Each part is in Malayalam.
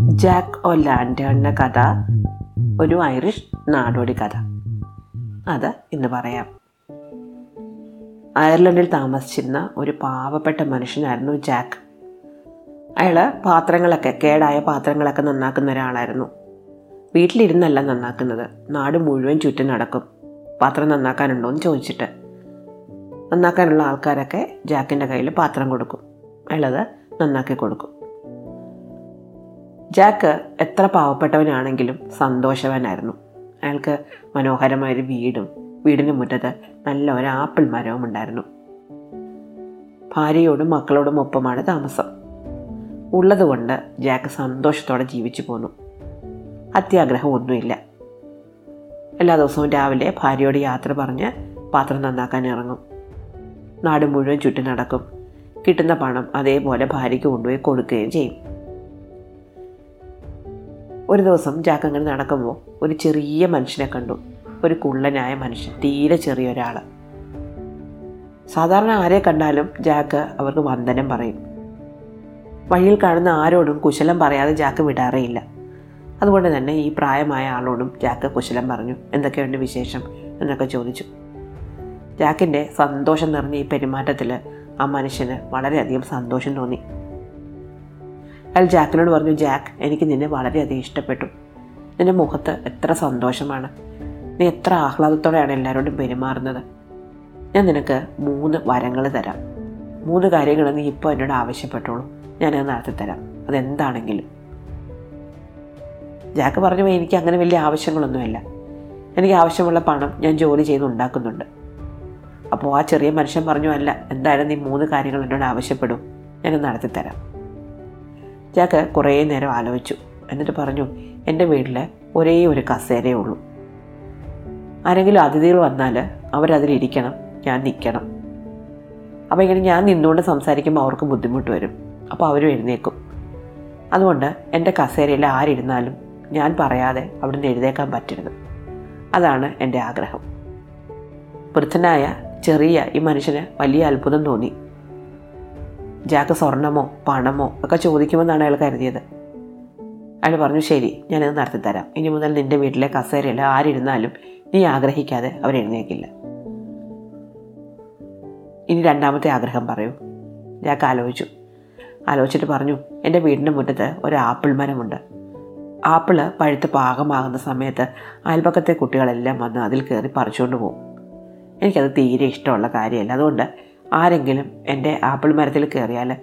ജാക്ക് ഒ ലാൻഡേണിന്റെ കഥ ഒരു ഐറിഷ് നാടോടി കഥ. അത് ഇന്ന് പറയാം. അയർലൻഡിൽ താമസിച്ചിരുന്ന ഒരു പാവപ്പെട്ട മനുഷ്യനായിരുന്നു ജാക്ക്. അയാൾ പാത്രങ്ങളൊക്കെ കേടായ പാത്രങ്ങളൊക്കെ നന്നാക്കുന്ന ഒരാളായിരുന്നു. വീട്ടിലിരുന്നല്ല നന്നാക്കുന്നത്. നാട് മുഴുവൻ ചുറ്റും നടക്കും. പാത്രം നന്നാക്കാനുണ്ടോ എന്ന് ചോദിച്ചിട്ട്. നന്നാക്കാനുള്ള ആൾക്കാരൊക്കെ ജാക്കിന്റെ കയ്യിൽ പാത്രം കൊടുക്കും. അയാളത് നന്നാക്കി കൊടുക്കും. ജാക്ക് എത്ര പാവപ്പെട്ടവനാണെങ്കിലും സന്തോഷവാനായിരുന്നു. അയാൾക്ക് മനോഹരമായൊരു വീടും വീടിന് മുറ്റത്ത് നല്ല ഒരു ആപ്പിൾ മരവും ഉണ്ടായിരുന്നു. ഭാര്യയോടും മക്കളോടും ഒപ്പമാണ് താമസം. ഉള്ളതുകൊണ്ട് ജാക്ക് സന്തോഷത്തോടെ ജീവിച്ചു പോന്നു. അത്യാഗ്രഹം ഒന്നുമില്ല. എല്ലാ ദിവസവും രാവിലെ ഭാര്യയോട് യാത്ര പറഞ്ഞ് പാത്രം നന്നാക്കാൻ ഇറങ്ങും. നാട് മുഴുവൻ ചുറ്റി നടക്കും. കിട്ടുന്ന പണം അതേപോലെ ഭാര്യയ്ക്ക് കൊണ്ടുപോയി കൊടുക്കുകയും ചെയ്യും. ഒരു ദിവസം ജാക്ക് അങ്ങനെ നടക്കുമ്പോൾ ഒരു ചെറിയ മനുഷ്യനെ കണ്ടു. ഒരു കുള്ളനായ മനുഷ്യൻ തീരെ ചെറിയ ഒരാൾ സാധാരണ ആരെ കണ്ടാലും ജാക്ക് അവർക്ക് വന്ദനം പറയും. വഴിയിൽ കാണുന്ന ആരോടും കുശലം പറയാതെ ജാക്ക് വിടാറേയില്ല. അതുകൊണ്ട് തന്നെ ഈ പ്രായമായ ആളോടും ജാക്ക് കുശലം പറഞ്ഞു. എന്തൊക്കെയുണ്ട് വിശേഷം? എന്നൊക്കെ ചോദിച്ചു. ജാക്കിന്റെ സന്തോഷം നിറഞ്ഞ ഈ പെരുമാറ്റത്തിൽ ആ മനുഷ്യന് വളരെയധികം സന്തോഷം തോന്നി. അയാൾ ജാക്കിനോട് പറഞ്ഞു ജാക്ക് എനിക്ക് നിന്നെ വളരെയധികം ഇഷ്ടപ്പെട്ടു. നിന്റെ മുഖത്ത് എത്ര സന്തോഷമാണ്. നീ എത്ര ആഹ്ലാദത്തോടെയാണ് എല്ലാവരോടും പെരുമാറുന്നത്. ഞാൻ നിനക്ക് മൂന്ന് വരങ്ങൾ തരാം. മൂന്ന് കാര്യങ്ങൾ നീ ഇപ്പോൾ എന്നോട് ആവശ്യപ്പെട്ടോളൂ. ഞാനത് നടത്തിത്തരാം അതെന്താണെങ്കിലും. ജാക്ക് പറഞ്ഞു എനിക്ക് അങ്ങനെ വലിയ ആവശ്യങ്ങളൊന്നുമില്ല. എനിക്ക് ആവശ്യമുള്ള പണം ഞാൻ ജോലി ചെയ്ത് ഉണ്ടാക്കുന്നുണ്ട്. അപ്പോൾ ആ ചെറിയ മനുഷ്യൻ പറഞ്ഞു അല്ല എന്തായാലും നീ മൂന്ന് കാര്യങ്ങൾ എന്നോട് ആവശ്യപ്പെടും. ഞാനത് നടത്തിത്തരാം ജാക്ക് കുറേ നേരം ആലോചിച്ചു. എന്നിട്ട് പറഞ്ഞു എന്റെ വീട്ടിൽ ഒരേ ഒരു കസേരയേ ഉള്ളൂ. ആരെങ്കിലും അതിഥികൾ വന്നാൽ അവരതിലിരിക്കണം ഞാൻ നിൽക്കണം. അപ്പോൾ ഇങ്ങനെ ഞാൻ നിന്നുകൊണ്ട് സംസാരിക്കുമ്പോൾ അവർക്ക് ബുദ്ധിമുട്ട് വരും. അപ്പോൾ അവരും എഴുന്നേക്കും അതുകൊണ്ട് എന്റെ കസേരയിൽ ആരിരുന്നാലും ഞാൻ പറയാതെ അവിടുന്ന് എഴുതേക്കാൻ പറ്റരുത്. അതാണ് എന്റെ ആഗ്രഹം. വൃദ്ധനായ ചെറിയ ഈ മനുഷ്യന് വലിയ അത്ഭുതം തോന്നി. ജാക്ക് സ്വർണമോ പണമോ ഒക്കെ ചോദിക്കുമെന്നാണ് അയാൾ കരുതിയത്. അയാൾ പറഞ്ഞു ശരി ഞാനത് നടത്തിത്തരാം. ഇനി മുതൽ നിന്റെ വീട്ടിലെ കസേരയിൽ ആരിരുന്നാലും നീ ആഗ്രഹിക്കാതെ അവരെഴുന്നേക്കില്ല ഇനി രണ്ടാമത്തെ ആഗ്രഹം പറയൂ. ജാക്ക് ആലോചിച്ചു. ആലോചിച്ചിട്ട് പറഞ്ഞു എന്റെ വീടിന്റെ മുറ്റത്ത് ഒരു ആപ്പിൾ മരമുണ്ട്. ആപ്പിൾ പഴുത്ത് പാകമാകുന്ന സമയത്ത് അയൽപക്കത്തെ കുട്ടികളെല്ലാം വന്ന് അതിൽ കയറി പറിച്ചുകൊണ്ട് പോകും. എനിക്കത് തീരെ ഇഷ്ടമുള്ള കാര്യമല്ല. അതുകൊണ്ട് ആരെങ്കിലും എന്റെ ആപ്പിൾ മരത്തിൽ കയറിയാൽ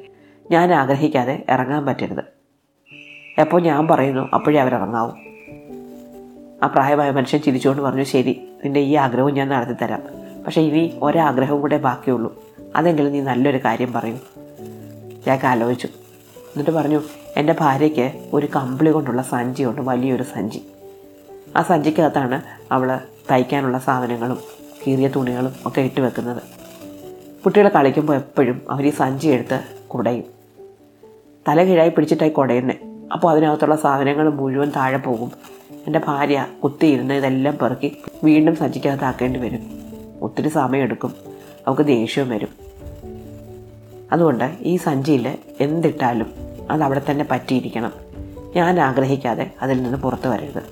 ഞാൻ ആഗ്രഹിക്കാതെ ഇറങ്ങാൻ പറ്റരുത്. എപ്പോൾ ഞാൻ പറയുന്നു അപ്പോഴേ അവരിറങ്ങാവൂ ആ പ്രായമായ മനുഷ്യൻ ചിരിച്ചുകൊണ്ട് പറഞ്ഞു ശരി നിന്റെ ഈ ആഗ്രഹവും ഞാൻ നടത്തിത്തരാം. പക്ഷേ ഇനി ഒരാഗ്രഹവും കൂടെ ബാക്കിയുള്ളൂ. അതെങ്കിലും നീ നല്ലൊരു കാര്യം പറയൂ. ജാക്ക് ആലോചിച്ചു. എന്നിട്ട് പറഞ്ഞു എന്റെ ഭാര്യയ്ക്ക് ഒരു കമ്പിളി കൊണ്ടുള്ള സഞ്ചിയുണ്ട് വലിയൊരു സഞ്ചി. ആ സഞ്ചിക്കകത്താണ് അവൾ തയ്ക്കാനുള്ള സാധനങ്ങളും കീറിയ തുണികളും ഒക്കെ ഇട്ട് വെക്കുന്നത്. കുട്ടികൾ കളിക്കുമ്പോൾ എപ്പോഴും അവർ ഈ സഞ്ചി എടുത്ത് കുടയും. തല കീഴായി പിടിച്ചിട്ടായി കുടയുന്നത് അപ്പോൾ അതിനകത്തുള്ള സാധനങ്ങൾ മുഴുവൻ താഴെ പോകും. എന്റെ ഭാര്യ കുത്തിയിരുന്ന് ഇതെല്ലാം പെറുക്കി വീണ്ടും സഞ്ചിക്കകത്താക്കേണ്ടി വരും. ഒത്തിരി സമയമെടുക്കും അവൾക്ക് ദേഷ്യവും വരും. അതുകൊണ്ട് ഈ സഞ്ചിയിൽ എന്തിട്ടാലും അത് അവിടെ തന്നെ പറ്റിയിരിക്കണം. ഞാൻ ആഗ്രഹിക്കാതെ അതിൽ നിന്ന് പുറത്തു വരരുത്.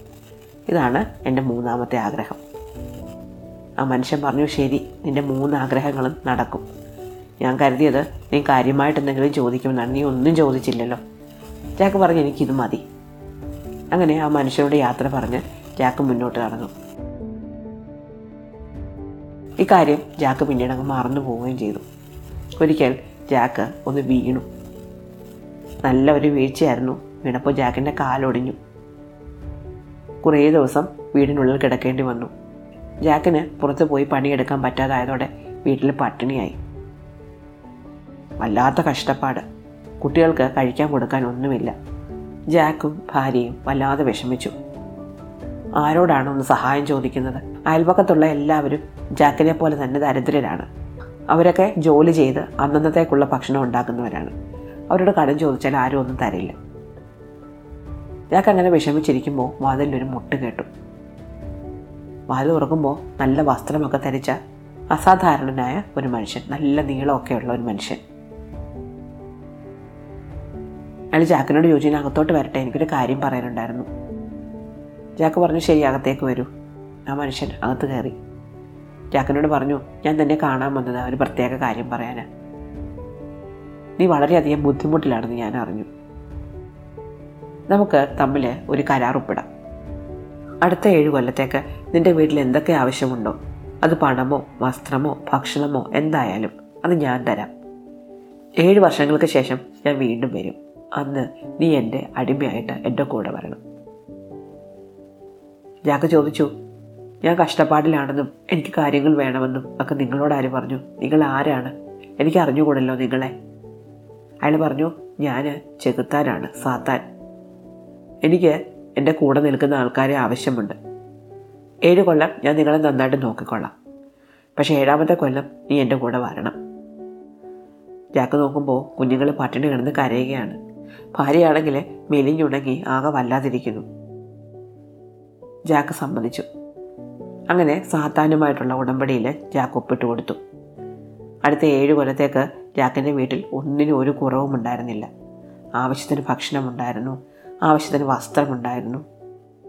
ഇതാണ് എന്റെ മൂന്നാമത്തെ ആഗ്രഹം. ആ മനുഷ്യൻ പറഞ്ഞു ശരി നിന്റെ മൂന്ന് ആഗ്രഹങ്ങളും നടക്കും. ഞാൻ കരുതിയത് നീ കാര്യമായിട്ട് എന്തെങ്കിലും ചോദിക്കുമെന്നാണ് നീ ഒന്നും ചോദിച്ചില്ലല്ലോ. ജാക്ക് പറഞ്ഞു എനിക്കിത് മതി. അങ്ങനെ ആ മനുഷ്യനോട് യാത്ര പറഞ്ഞ് ജാക്ക് മുന്നോട്ട് നടന്നു. ഇക്കാര്യം ജാക്ക് പിന്നീട് അങ്ങ് മറന്നു പോവുകയും ചെയ്തു. ഒരിക്കൽ ജാക്ക് ഒന്ന് വീണു. നല്ല ഒരു വീഴ്ചയായിരുന്നു. വീണപ്പോൾ ജാക്കിന്റെ കാലൊടിഞ്ഞു. കുറേ ദിവസം വീടിനുള്ളിൽ കിടക്കേണ്ടി വന്നു. ജാക്കിന് പുറത്ത് പോയി പണിയെടുക്കാൻ പറ്റാതായതോടെ വീട്ടിൽ പട്ടിണിയായി. വല്ലാത്ത കഷ്ടപ്പാട്. കുട്ടികൾക്ക് കഴിക്കാൻ കൊടുക്കാൻ ഒന്നുമില്ല. ജാക്കും ഭാര്യയും വല്ലാതെ വിഷമിച്ചു. ആരോടാണ് ഒന്ന് സഹായം ചോദിക്കുന്നത്? അയൽപക്കത്തുള്ള എല്ലാവരും ജാക്കിനെ പോലെ തന്നെ ദരിദ്രരാണ്. അവരൊക്കെ ജോലി ചെയ്ത് അന്നന്നത്തേക്കുള്ള ഭക്ഷണം ഉണ്ടാക്കുന്നവരാണ്. അവരോട് കടം ചോദിച്ചാൽ ആരും ഒന്നും തരില്ല. ജാക്ക് അങ്ങനെ വിഷമിച്ചിരിക്കുമ്പോൾ വാതിലൊരു മുട്ട് കേട്ടു. വാതിൽ തുറക്കുമ്പോൾ നല്ല വസ്ത്രമൊക്കെ ധരിച്ച അസാധാരണനായ ഒരു മനുഷ്യൻ. നല്ല നീളമൊക്കെ ഉള്ള ഒരു മനുഷ്യൻ. അയാൾ ജാക്കിനോട് ചോദിച്ചു "ഞാൻ അകത്തോട്ട് വരട്ടെ എനിക്കൊരു കാര്യം പറയാനുണ്ടായിരുന്നു. ജാക്ക് പറഞ്ഞു ശരി അകത്തേക്ക് വരൂ. ആ മനുഷ്യൻ അകത്ത് കയറി. ജാക്കിനോട് പറഞ്ഞു ഞാൻ തന്നെ കാണാൻ വന്നത് ഒരു പ്രത്യേക കാര്യം പറയാനാ. നീ വളരെയധികം ബുദ്ധിമുട്ടിലാണെന്ന് ഞാൻ അറിഞ്ഞു. നമുക്ക് തമ്മിൽ ഒരു കരാർ ഒപ്പിടാം. അടുത്ത ഏഴ് കൊല്ലത്തേക്ക് നിന്റെ വീട്ടിൽ എന്തൊക്കെ ആവശ്യമുണ്ടോ? അത് പണമോ വസ്ത്രമോ ഭക്ഷണമോ എന്തായാലും അത് ഞാൻ തരാം. ഏഴ് വർഷങ്ങൾക്ക് ശേഷം ഞാൻ വീണ്ടും വരും. അന്ന് നീ എന്റെ അടിമയായിട്ട് എന്റെ കൂടെ വരണം. ജാക്ക് ചോദിച്ചു ഞാൻ കഷ്ടപ്പാടിലാണെന്നും എനിക്ക് കാര്യങ്ങൾ വേണമെന്നും ഒക്കെ നിങ്ങളോട് ആര് പറഞ്ഞു? നിങ്ങൾ ആരാണ്? എനിക്ക് അറിഞ്ഞുകൂടല്ലോ നിങ്ങളെ. അയാൾ പറഞ്ഞു ഞാൻ ചെകുത്താനാണ് സാത്താൻ. എനിക്ക് എന്റെ കൂടെ നിൽക്കുന്ന ആൾക്കാരെ ആവശ്യമുണ്ട്. ഏഴ് കൊല്ലം ഞാൻ നിങ്ങളെ നന്നായിട്ട് നോക്കിക്കൊള്ളാം. പക്ഷേ ഏഴാമത്തെ കൊല്ലം നീ എന്റെ കൂടെ വരണം. ജാക്ക് നോക്കുമ്പോൾ കുഞ്ഞുങ്ങൾ പട്ടിണി കിടന്ന് കരയുകയാണ്. ഭാര്യയാണെങ്കിൽ മെലിഞ്ഞുണങ്ങി ആകെ വല്ലാതിരിക്കുന്നു. ജാക്ക് സമ്മതിച്ചു. അങ്ങനെ സാത്താനുമായിട്ടുള്ള ഉടമ്പടിയിൽ ജാക്ക് ഒപ്പിട്ട് കൊടുത്തു. അടുത്ത ഏഴ് കൊല്ലത്തേക്ക് ജാക്കിന്റെ വീട്ടിൽ ഒന്നിനും ഒരു കുറവും ഉണ്ടായിരുന്നില്ല ആവശ്യത്തിന് ഭക്ഷണമുണ്ടായിരുന്നു ആവശ്യത്തിന് വസ്ത്രമുണ്ടായിരുന്നു.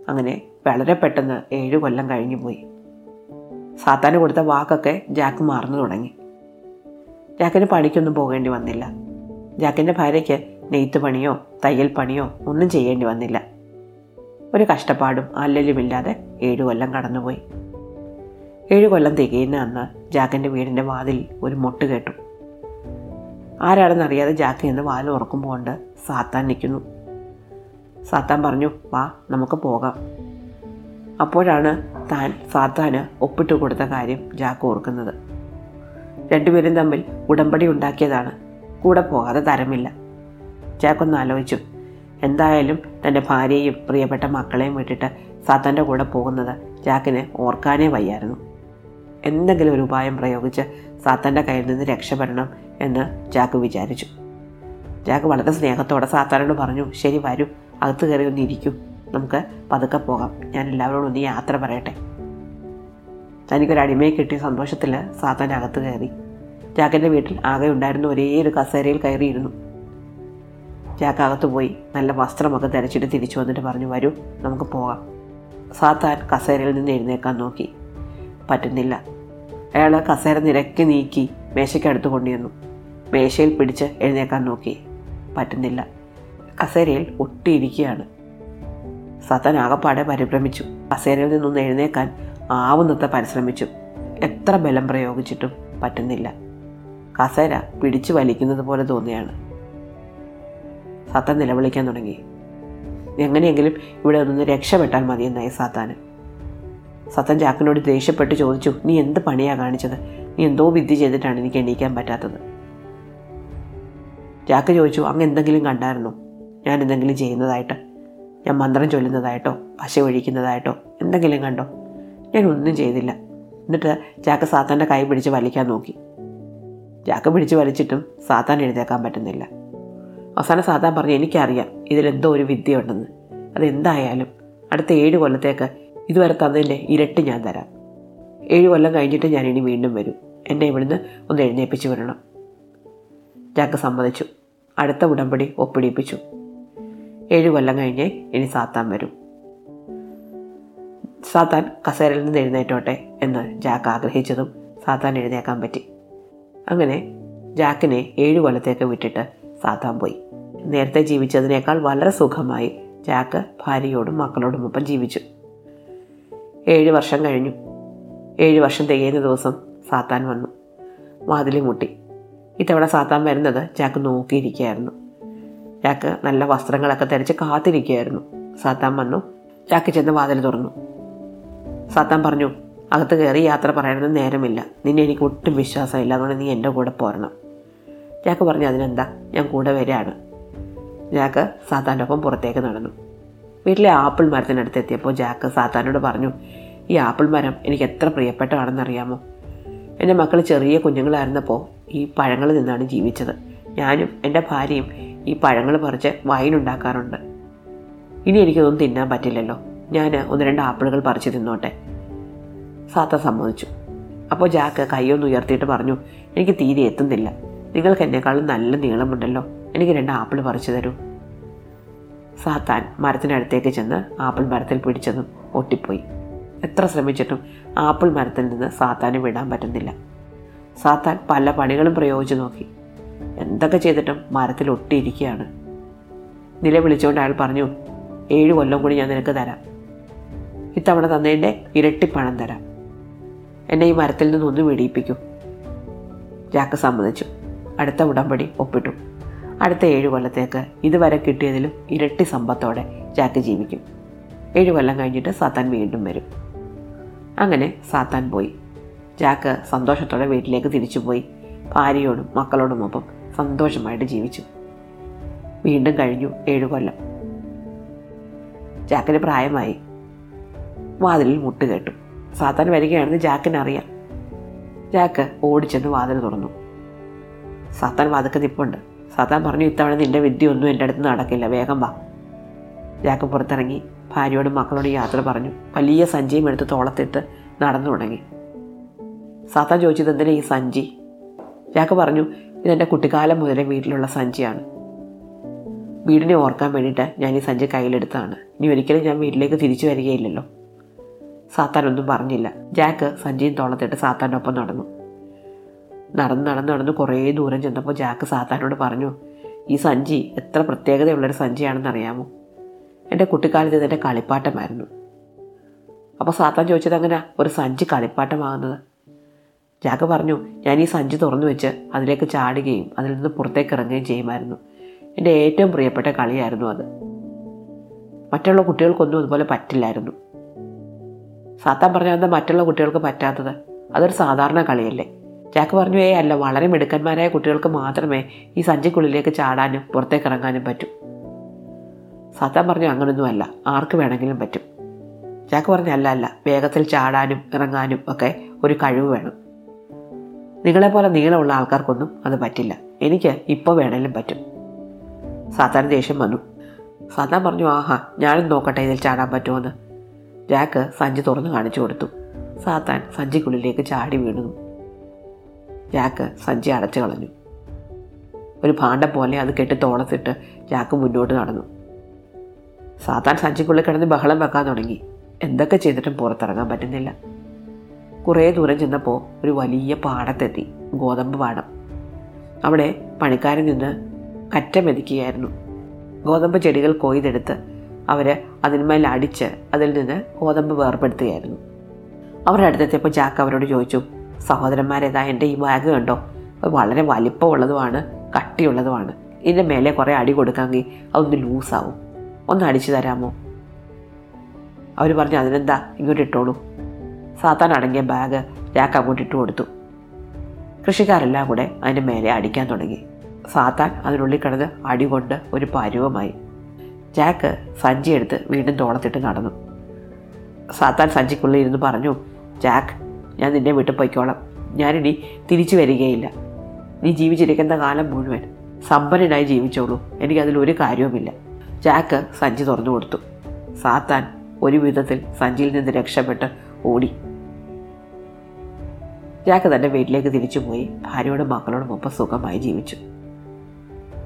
അങ്ങനെ വളരെ പെട്ടെന്ന് ഏഴ് കൊല്ലം കഴിഞ്ഞു പോയി. സാത്താന് കൊടുത്ത വാക്കൊക്കെ ജാക്ക് മാറുന്നു തുടങ്ങി. ജാക്കിന് പണിക്കൊന്നും പോകേണ്ടി വന്നില്ല. ജാക്കിന്റെ ഭാര്യയ്ക്ക് നെയ്ത്ത് പണിയോ തയ്യൽ പണിയോ ഒന്നും ചെയ്യേണ്ടി വന്നില്ല. ഒരു കഷ്ടപ്പാടും അല്ലലുമില്ലാതെ ഏഴു കൊല്ലം കടന്നുപോയി. ഏഴു കൊല്ലം തികയുന്ന അന്ന് ജാക്കിന്റെ വീടിന്റെ വാതിൽ ഒരു മുട്ട് കേട്ടു. ആരാണെന്നറിയാതെ ജാക്ക് എന്ന് വാതിൽ ഉറക്കുമ്പോൾ കൊണ്ട് സാത്താൻ നിൽക്കുന്നു. സാത്താൻ പറഞ്ഞു വാ നമുക്ക് പോകാം. അപ്പോഴാണ് താൻ സാത്താന് ഒപ്പിട്ട് കൊടുത്ത കാര്യം ജാക്ക് ഓർക്കുന്നത്. രണ്ടുപേരും തമ്മിൽ ഉടമ്പടി ഉണ്ടാക്കിയതാണ്. കൂടെ പോകാതെ തരമില്ല. ജാക്കൊന്ന് ആലോചിച്ചു. എന്തായാലും തന്റെ ഭാര്യയും പ്രിയപ്പെട്ട മക്കളെയും വിട്ടിട്ട് സാത്താന്റെ കൂടെ പോകുന്നത് ജാക്കിന് ഓർക്കാനേ വയ്യായിരുന്നു. എന്തെങ്കിലും ഒരു ഉപായം പ്രയോഗിച്ച് സാത്താന്റെ കയ്യിൽ നിന്ന് രക്ഷപ്പെടണം എന്ന് ജാക്ക് വിചാരിച്ചു. ജാക്ക് വളരെ സ്നേഹത്തോടെ സാത്താനോട് പറഞ്ഞു ശരി വരൂ. അകത്ത് കയറി ഒന്ന് നമുക്ക് പതുക്കെ പോകാം. ഞാൻ എല്ലാവരോടും ഒന്ന് യാത്ര പറയട്ടെ. തനിക്കൊരു അടിമയെ കിട്ടിയ സന്തോഷത്തിൽ സാത്താൻ അകത്ത് കയറി. ജാക്കിന്റെ വീട്ടിൽ ആകെ ഉണ്ടായിരുന്ന ഒരേ ഒരു കസേരയിൽ കയറിയിരുന്നു. ജാക്ക് അകത്ത് പോയി നല്ല വസ്ത്രമൊക്കെ ധരിച്ചിട്ട് തിരിച്ചു വന്നിട്ട് പറഞ്ഞു വരൂ നമുക്ക് പോകാം. സാത്താൻ കസേരയിൽ നിന്ന് എഴുന്നേക്കാൻ നോക്കി. പറ്റുന്നില്ല. അയാൾ കസേര നിരക്കി നീക്കി മേശയ്ക്കടുത്ത് കൊണ്ടുവന്നു മേശയിൽ പിടിച്ച് എഴുന്നേക്കാൻ നോക്കി. പറ്റുന്നില്ല. കസേരയിൽ ഒട്ടിയിരിക്കുകയാണ്. സത്തൻ ആകപ്പാടെ പരിഭ്രമിച്ചു. കസേരയിൽ നിന്നൊന്ന് എഴുന്നേക്കാൻ ആവുന്നത്ര പരിശ്രമിച്ചു. എത്ര ബലം പ്രയോഗിച്ചിട്ടും പറ്റുന്നില്ല. കസേര പിടിച്ചു വലിക്കുന്നത് പോലെ തോന്നിയാണ്. സത്തൻ നിലവിളിക്കാൻ തുടങ്ങി. എങ്ങനെയെങ്കിലും ഇവിടെ നിന്ന് രക്ഷപ്പെട്ടാൽ മതിയെന്നായി സാത്താന്. സത്തൻ ചാക്കിനോട് ദേഷ്യപ്പെട്ട് ചോദിച്ചു നീ എന്ത് പണിയാ കാണിച്ചത്? നീ എന്തോ വിദ്യ ചെയ്തിട്ടാണ് എനിക്ക് എണീക്കാൻ പറ്റാത്തത്. ചാക്ക് ചോദിച്ചു അങ്ങ് എന്തെങ്കിലും കണ്ടായിരുന്നോ? ഞാൻ എന്തെങ്കിലും ചെയ്യുന്നതായിട്ട്? ഞാൻ മന്ത്രം ചൊല്ലുന്നതായിട്ടോ? പശ ഒഴിക്കുന്നതായിട്ടോ? എന്തെങ്കിലും കണ്ടോ? ഞാൻ ഒന്നും ചെയ്തില്ല. എന്നിട്ട് ചാക്ക സാത്താന്റെ കൈ പിടിച്ച് വലിക്കാൻ നോക്കി. ചാക്ക പിടിച്ച് വലിച്ചിട്ടും സാത്താൻ എഴുതേക്കാൻ പറ്റുന്നില്ല. അവസാനം സാത്താൻ പറഞ്ഞു എനിക്കറിയാം ഇതിലെന്തോ ഒരു വിദ്യ ഉണ്ടെന്ന് അതെന്തായാലും അടുത്ത ഏഴ് കൊല്ലത്തേക്ക് ഇതുവരെ തന്നതിന്റെ ഇരട്ടി ഞാൻ തരാം. ഏഴ് കൊല്ലം കഴിഞ്ഞിട്ട് ഞാൻ ഇനി വീണ്ടും വരും. എന്നെ ഇവിടുന്ന് ഒന്ന് എഴുന്നേൽപ്പിച്ച് വിടണം. ചാക്ക സമ്മതിച്ചു. അടുത്ത ഉടമ്പടി ഒപ്പിടിപ്പിച്ചു. ഏഴ് കൊല്ലം കഴിഞ്ഞേ ഇനി സാത്താൻ വരും. സാത്താൻ കസേരയിൽ നിന്ന് എഴുന്നേറ്റോട്ടെ എന്ന് ജാക്ക് ആഗ്രഹിച്ചതും സാത്താൻ എഴുന്നേക്കാൻ പറ്റി. അങ്ങനെ ജാക്കിനെ ഏഴ് കൊല്ലത്തേക്ക് വിട്ടിട്ട് സാത്താൻ പോയി. നേരത്തെ ജീവിച്ചതിനേക്കാൾ വളരെ സുഖമായി ജാക്ക് ഭാര്യയോടും മക്കളോടും ഒപ്പം ജീവിച്ചു. ഏഴ് വർഷം കഴിഞ്ഞു. ഏഴ് വർഷം തികയുന്ന ദിവസം സാത്താൻ വന്നു. വാതിലി മുട്ടി. ഇത്തവണ സാത്താൻ വരുന്നത് ജാക്ക് നോക്കിയിരിക്കുകയായിരുന്നു. ജാക്ക് നല്ല വസ്ത്രങ്ങളൊക്കെ ധരിച്ച് കാത്തിരിക്കുകയായിരുന്നു. സാത്താൻ വന്നു. ചാക്ക് ചെന്ന് വാതിൽ തുറന്നു. സാത്താൻ പറഞ്ഞു അകത്ത് കയറി യാത്ര പറയണമെന്ന് നേരമില്ല. നിന്നെ എനിക്ക് ഒട്ടും വിശ്വാസമില്ല. അതുകൊണ്ട് നീ എന്റെ കൂടെ പോരണം. ജാക്ക് പറഞ്ഞു അതിനെന്താ? ഞാൻ കൂടെ വരികയാണ്. ജാക്ക് സാത്താന്റെ ഒപ്പം പുറത്തേക്ക് നടന്നു. വീട്ടിലെ ആപ്പിൾ മരത്തിനടുത്ത് എത്തിയപ്പോൾ ജാക്ക് സാത്താനോട് പറഞ്ഞു ഈ ആപ്പിൾ മരം എനിക്ക് എത്ര പ്രിയപ്പെട്ടതാണെന്നറിയാമോ? എന്റെ മക്കൾ ചെറിയ കുഞ്ഞുങ്ങളായിരുന്നപ്പോൾ ഈ പഴങ്ങൾ നിന്നാണ് ജീവിച്ചത്. ഞാനും എന്റെ ഭാര്യയും ഈ പഴങ്ങൾ പറിച്ച് വൈനുണ്ടാക്കാറുണ്ട് ഇനി എനിക്കൊന്നും തിന്നാൻ പറ്റില്ലല്ലോ. ഞാൻ ഒന്ന് രണ്ട് ആപ്പിളുകൾ പറിച്ച് തിന്നോട്ടെ. സാത്ത സമ്മതിച്ചു. അപ്പോൾ ജാക്ക് കൈയൊന്ന് ഉയർത്തിയിട്ട് പറഞ്ഞു എനിക്ക് തീരെ എത്തുന്നില്ല. നിങ്ങൾക്ക് എന്നെക്കാളും നല്ല നീളമുണ്ടല്ലോ. എനിക്ക് രണ്ട് ആപ്പിൾ പറിച്ചു തരൂ. സാത്താൻ മരത്തിനടുത്തേക്ക് ചെന്ന് ആപ്പിൾ മരത്തിൽ പിടിച്ചതും ഒട്ടിപ്പോയി. എത്ര ശ്രമിച്ചിട്ടും ആപ്പിൾ മരത്തിൽ നിന്ന് സാത്താനെ വിടാൻ പറ്റുന്നില്ല. സാത്താൻ പല പണികളും പ്രയോഗിച്ചു നോക്കി. എന്തൊക്കെ ചെയ്തിട്ടും മരത്തിൽ ഒട്ടിയിരിക്കുകയാണ്. നിലവിളിച്ചുകൊണ്ട് അയാൾ പറഞ്ഞു ഏഴ് കൊല്ലം കൂടി ഞാൻ നിനക്ക് തരാം. ഇത്തവണ തന്നതിന്റെ ഇരട്ടി പണം തരാം. എന്നെ ഈ മരത്തിൽ നിന്നൊന്ന് വെടിയിപ്പിക്കും. ജാക്ക് സമ്മതിച്ചു. അടുത്ത ഉടമ്പടി ഒപ്പിട്ടു. അടുത്ത ഏഴ് കൊല്ലത്തേക്ക് ഇതുവരെ കിട്ടിയതിലും ഇരട്ടി സമ്പത്തോടെ ജാക്ക് ജീവിക്കും. ഏഴ് കൊല്ലം കഴിഞ്ഞിട്ട് സാത്താൻ വീണ്ടും വരും. അങ്ങനെ സാത്താൻ പോയി. ജാക്ക് സന്തോഷത്തോടെ വീട്ടിലേക്ക് തിരിച്ചുപോയി. ഭാര്യയോടും മക്കളോടുമൊപ്പം സന്തോഷമായിട്ട് ജീവിച്ചു. വീണ്ടും കഴിഞ്ഞു ഏഴു കൊല്ലം. ജാക്കിന് പ്രായമായി. വാതിലിൽ മുട്ട് കേട്ടു. സാത്താൻ വരികയാണെന്ന് ജാക്കിന് അറിയാം ജാക്ക് ഓടിച്ചെന്ന് വാതിൽ തുറന്നു. സാത്താൻ വാതുക്കെ നിപ്പുണ്ട്. സാത്താൻ പറഞ്ഞു ഇത്തവണ നിന്റെ വിദ്യ ഒന്നും എന്റെ അടുത്ത് നടക്കില്ല. വേഗം വാ. ജാക്ക് പുറത്തിറങ്ങി. ഭാര്യയോടും മക്കളോടും യാത്ര പറഞ്ഞു. വലിയ സഞ്ചിയും എടുത്ത് തോളത്തിട്ട് നടന്നു തുടങ്ങി. സാത്താൻ ചോദിച്ചത് എന്തിനാ ഈ സഞ്ചി? ജാക്ക് പറഞ്ഞു ഇതെന്റെ കുട്ടിക്കാലം മുതലേ വീട്ടിലുള്ള സഞ്ചിയാണ്. വീടിനെ ഓർക്കാൻ വേണ്ടിയിട്ട് ഞാൻ ഈ സഞ്ചി കയ്യിലെടുത്താണ് ഇനി ഒരിക്കലും ഞാൻ വീട്ടിലേക്ക് തിരിച്ചു വരികയില്ലല്ലോ. സാത്താൻ ഒന്നും പറഞ്ഞില്ല. ജാക്ക് സഞ്ചിയും തോളത്തിട്ട് സാത്താന്റെ ഒപ്പം നടന്നു. നടന്ന് നടന്ന് നടന്ന് കുറേ ദൂരം ചെന്നപ്പോൾ ജാക്ക് സാത്താനോട് പറഞ്ഞു ഈ സഞ്ചി എത്ര പ്രത്യേകതയുള്ളൊരു സഞ്ചിയാണെന്ന് അറിയാമോ? എന്റെ കുട്ടിക്കാലത്ത് ഇതെന്റെ കളിപ്പാട്ടമായിരുന്നു. അപ്പോൾ സാത്താൻ ചോദിച്ചത് അങ്ങനെ ഒരു സഞ്ചി കളിപ്പാട്ടമാകുന്നത്? ജാക്ക് പറഞ്ഞു ഞാൻ ഈ സഞ്ചി തുറന്നു വെച്ച് അതിലേക്ക് ചാടുകയും അതിൽ നിന്ന് പുറത്തേക്ക് ഇറങ്ങുകയും ചെയ്യുമായിരുന്നു. എന്റെ ഏറ്റവും പ്രിയപ്പെട്ട കളിയായിരുന്നു അത്. മറ്റുള്ള കുട്ടികൾക്കൊന്നും അതുപോലെ പറ്റില്ലായിരുന്നു. സാത്താൻ പറഞ്ഞാൽ എന്താ മറ്റുള്ള കുട്ടികൾക്ക് പറ്റാത്തത്? അതൊരു സാധാരണ കളിയല്ലേ? ജാക്ക് പറഞ്ഞു ഏ അല്ല വളരെ മിടുക്കന്മാരായ കുട്ടികൾക്ക് മാത്രമേ ഈ സഞ്ചിക്കുള്ളിലേക്ക് ചാടാനും പുറത്തേക്ക് ഇറങ്ങാനും പറ്റൂ. സാത്താൻ പറഞ്ഞു അങ്ങനൊന്നുമല്ല ആർക്ക് വേണമെങ്കിലും പറ്റും. ജാക്ക് പറഞ്ഞു അല്ല അല്ല വേഗത്തിൽ ചാടാനും ഇറങ്ങാനും ഒക്കെ ഒരു കഴിവ് വേണം. നിങ്ങളെപ്പോലെ നീളമുള്ള ആൾക്കാർക്കൊന്നും അത് പറ്റില്ല. എനിക്ക് ഇപ്പോൾ വേണേലും പറ്റും. സാത്താൻ ദേഷ്യം വന്നു. സാത്താൻ പറഞ്ഞു ആഹാ ഞാനും നോക്കട്ടെ ഇതിൽ ചാടാൻ പറ്റുമെന്ന്. ജാക്ക് സഞ്ചി തുറന്ന് കാണിച്ചു കൊടുത്തു. സാത്താൻ സഞ്ചിക്കുള്ളിലേക്ക് ചാടി വീണു. ജാക്ക് സഞ്ചി അടച്ചു കളഞ്ഞു. ഒരു ഭാണ്ഡം പോലെ അത് കെട്ടി തോളത്തിട്ട് ജാക്ക് മുന്നോട്ട് നടന്നു. സാത്താൻ സഞ്ചിക്കുള്ളിൽ കിടന്ന് ബഹളം വെക്കാൻ തുടങ്ങി. എന്തൊക്കെ ചെയ്തിട്ടും പുറത്തിറങ്ങാൻ പറ്റുന്നില്ല. കുറേ ദൂരം ചെന്നപ്പോൾ ഒരു വലിയ പാടത്തെത്തി ഗോതമ്പ് പാടം. അവിടെ പണിക്കാരൻ നിന്ന് കറ്റ മെതിക്കുകയായിരുന്നു. ഗോതമ്പ് ചെടികൾ കൊയ്തെടുത്ത് അവർ അതിന്മേൽ അടിച്ച് അതിൽ നിന്ന് ഗോതമ്പ് വേർപ്പെടുത്തുകയായിരുന്നു അവരുടെ അടുത്തെത്തിയപ്പോൾ ജാക്ക് അവരോട് ചോദിച്ചു സഹോദരന്മാരേതാ എന്റെ ഈ ബാഗ് കണ്ടോ? അത് വളരെ വലിപ്പമുള്ളതുമാണ് കട്ടിയുള്ളതുമാണ്. ഇതിന്റെ മേലെ കുറേ അടി കൊടുക്കാമെങ്കിൽ അതൊന്ന് ലൂസാവും. ഒന്ന് അടിച്ചു തരാമോ? അവർ പറഞ്ഞു അതിനെന്താ? ഇങ്ങോട്ട് ഇട്ടോളൂ. സാത്താൻ അടങ്ങിയ ബാഗ് രാക്ക് അങ്ങോട്ട് ഇട്ട് കൊടുത്തു. കൃഷിക്കാരെല്ലാം കൂടെ അതിന്റെ മേലെ അടിക്കാൻ തുടങ്ങി. സാത്താൻ അതിനുള്ളിൽ കിടന്ന് അടി കൊണ്ട് ഒരു പരുവമായി. ജാക്ക് സഞ്ചി എടുത്ത് വീണ്ടും തോളത്തിട്ട് നടന്നു. സാത്താൻ സഞ്ചിക്കുള്ളിൽ ഇരുന്ന് പറഞ്ഞു ജാക്ക് ഞാൻ നിന്നെ വിട്ടു പോയിക്കോളാം. ഞാനിനി തിരിച്ചു വരികയില്ല. നീ ജീവിച്ചിരിക്കുന്ന കാലം മുഴുവൻ സമ്പന്നനായി ജീവിച്ചോളൂ. എനിക്കതിൽ ഒരു കാര്യവുമില്ല. ജാക്ക് സഞ്ചി തുറന്നു കൊടുത്തു. സാത്താൻ ഒരു വിധത്തിൽ സഞ്ചിയിൽ നിന്ന് രക്ഷപ്പെട്ട് ഓടി. ജാക്ക് തന്റെ വീട്ടിലേക്ക് തിരിച്ചുപോയി ഭാര്യയോടും മക്കളോടും ഒപ്പം സുഖമായി ജീവിച്ചു.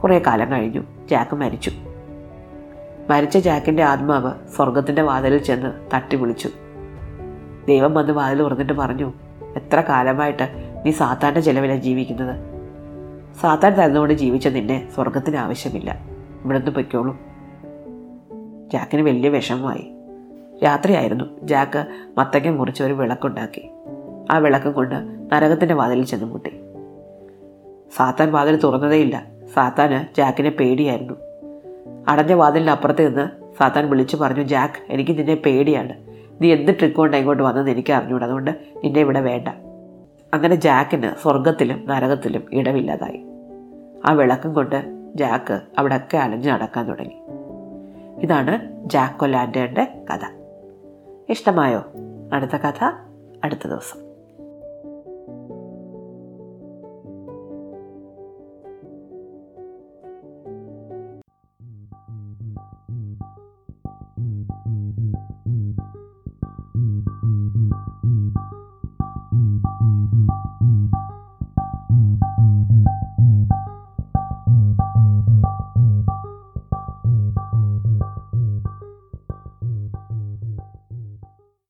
കുറേ കാലം കഴിഞ്ഞു. ജാക്ക് മരിച്ചു. മരിച്ച ജാക്കിന്റെ ആത്മാവ് സ്വർഗത്തിന്റെ വാതിലിൽ ചെന്ന് തട്ടി വിളിച്ചു. ദൈവം വന്ന് വാതിൽ തുറന്നിട്ട് പറഞ്ഞു എത്ര കാലമായിട്ട് നീ സാത്താന്റെ ചെലവിലാണ് ജീവിക്കുന്നത്? സാത്താൻ തരുന്നതുകൊണ്ട് ജീവിച്ച നിന്നെ സ്വർഗത്തിന് ആവശ്യമില്ല. ഇവിടെ നിന്ന് പൊയ്ക്കോളൂ. ജാക്കിന് വലിയ വിഷമമായി. രാത്രിയായിരുന്നു. ജാക്ക് മത്തക്കം മുറിച്ച് ഒരു വിളക്കുണ്ടാക്കി. ആ വിളക്കം കൊണ്ട് നരകത്തിന്റെ വാതിലിൽ ചെന്ന് മുട്ടി. സാത്താൻ വാതിൽ തുറന്നതേയില്ല സാത്താന് ജാക്കിനെ പേടിയായിരുന്നു. അടഞ്ഞ വാതിലിന് അപ്പുറത്ത് നിന്ന് സാത്താൻ വിളിച്ചു പറഞ്ഞു ജാക്ക് എനിക്ക് നിന്നെ പേടിയാണ്. നീ എന്ത് ട്രിക്ക് കൊണ്ട് ഇങ്ങോട്ട് വന്നെന്ന് എനിക്ക് അറിഞ്ഞൂടാ. അതുകൊണ്ട് നിന്നെ ഇവിടെ വേണ്ട. അങ്ങനെ ജാക്കിന് സ്വർഗത്തിലും നരകത്തിലും ഇടമില്ലാതായി ആ വിളക്കം കൊണ്ട് ജാക്ക് അവിടെയൊക്കെ അലഞ്ഞു നടക്കാൻ തുടങ്ങി. ഇതാണ് ജാക്കോ ലാൻഡേന്റെ കഥ. ഇഷ്ടമായോ? അടുത്ത കഥ അടുത്ത ദിവസം.